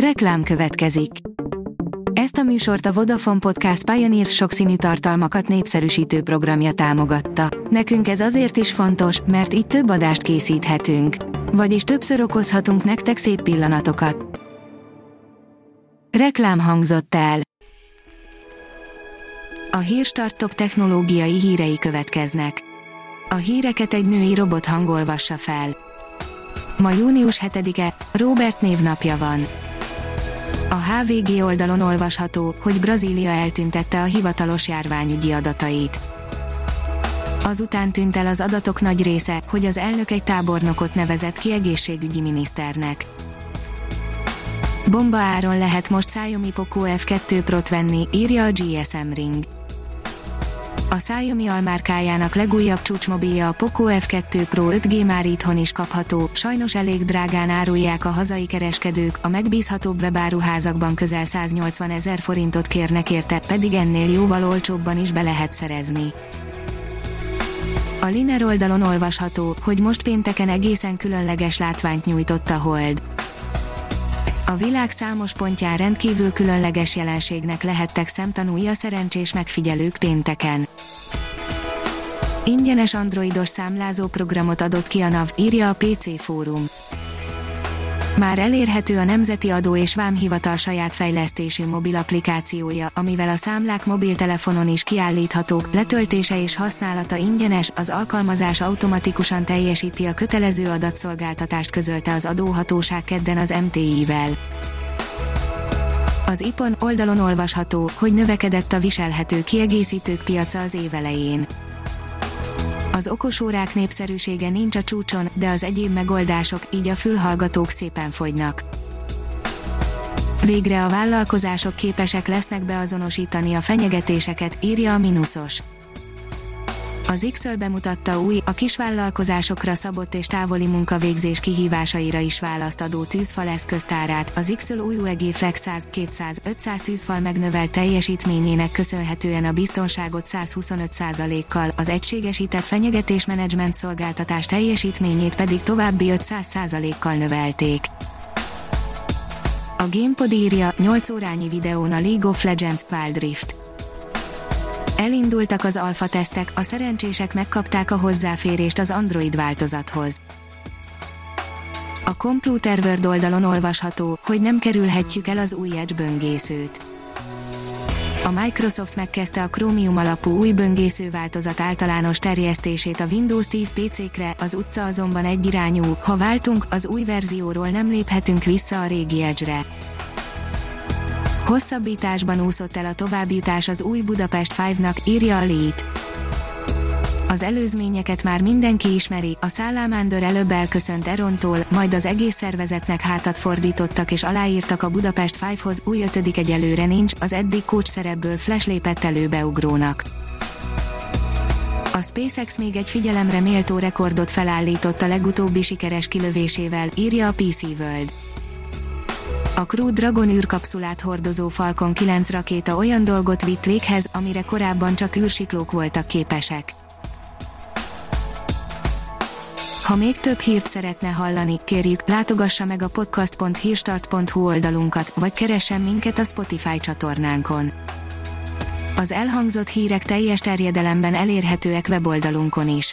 Reklám következik. Ezt a műsort a Vodafone Podcast Pioneer sokszínű tartalmakat népszerűsítő programja támogatta. Nekünk ez azért is fontos, mert így több adást készíthetünk. Vagyis többször okozhatunk nektek szép pillanatokat. Reklám hangzott el. A Hírstart top technológiai hírei következnek. A híreket egy női robot hangolvassa fel. Ma június 7-e, Robert névnapja van. A HVG oldalon olvasható, hogy Brazília eltüntette a hivatalos járványügyi adatait. Azután tűnt el az adatok nagy része, hogy az elnök egy tábornokot nevezett ki egészségügyi miniszternek. Bomba áron lehet most Xiaomi Poco F2 Pro-t venni, írja a GSM Ring. A Xiaomi almárkájának legújabb csúcsmobilja a Poco F2 Pro 5G már itthon is kapható, sajnos elég drágán árulják a hazai kereskedők, a megbízhatóbb webáruházakban közel 180 ezer forintot kérnek érte, pedig ennél jóval olcsóbban is be lehet szerezni. A Liner oldalon olvasható, hogy most pénteken egészen különleges látványt nyújtott a Hold. A világ számos pontján rendkívül különleges jelenségnek lehettek szemtanúi a szerencsés megfigyelők pénteken. Ingyenes androidos számlázó programot adott ki a NAV, írja a PC Fórum. Már elérhető a Nemzeti Adó és Vámhivatal saját fejlesztésű mobil applikációja, amivel a számlák mobiltelefonon is kiállíthatók, letöltése és használata ingyenes, az alkalmazás automatikusan teljesíti a kötelező adatszolgáltatást közölte az adóhatóság kedden az MTI-vel. Az IPON oldalon olvasható, hogy növekedett a viselhető kiegészítők piaca az év elején az okosórák népszerűsége nincs a csúcson, de az egyéb megoldások, így a fülhallgatók szépen fogynak. Végre a vállalkozások képesek lesznek beazonosítani a fenyegetéseket, írja a Minusos. Az x bemutatta új, a kisvállalkozásokra szabott és távoli munkavégzés kihívásaira is választ adó tűzfal eszköztárát. Az x új UEG Flex 100, 200, 500 tűzfal megnövelt teljesítményének köszönhetően a biztonságot 125%-kal, az egységesített fenyegetésmenedzsment szolgáltatás teljesítményét pedig további 500%-kal növelték. A GamePod írja, 8 órányi videón a League of Legends Wild Rift Elindultak az alfa tesztek, a szerencsések megkapták a hozzáférést az Android változathoz. A Computer World oldalon olvasható, hogy nem kerülhetjük el az új Edge böngészőt. A Microsoft megkezdte a Chromium alapú új böngésző változat általános terjesztését a Windows 10 PC-kre, az utca azonban egyirányú, ha váltunk, az új verzióról nem léphetünk vissza a régi Edge-re. Hosszabbításban úszott el a továbbjutás az új Budapest 5-nak, írja a Lét. Az előzményeket már mindenki ismeri, a Szálámándor előbb elköszönt Erontól, majd az egész szervezetnek hátat fordítottak és aláírtak a Budapest 5-hoz, új ötödik egyelőre nincs, az eddig coach szerepből Flash lépett előbeugrónak. A SpaceX még egy figyelemre méltó rekordot felállított a legutóbbi sikeres kilövésével, írja a PC World. A Crew Dragon űrkapszulát hordozó Falcon 9 rakéta olyan dolgot vitt véghez, amire korábban csak űrsiklók voltak képesek. Ha még több hírt szeretne hallani, kérjük, látogassa meg a podcast.hírstart.hu oldalunkat, vagy keressen minket a Spotify csatornánkon. Az elhangzott hírek teljes terjedelemben elérhetőek weboldalunkon is.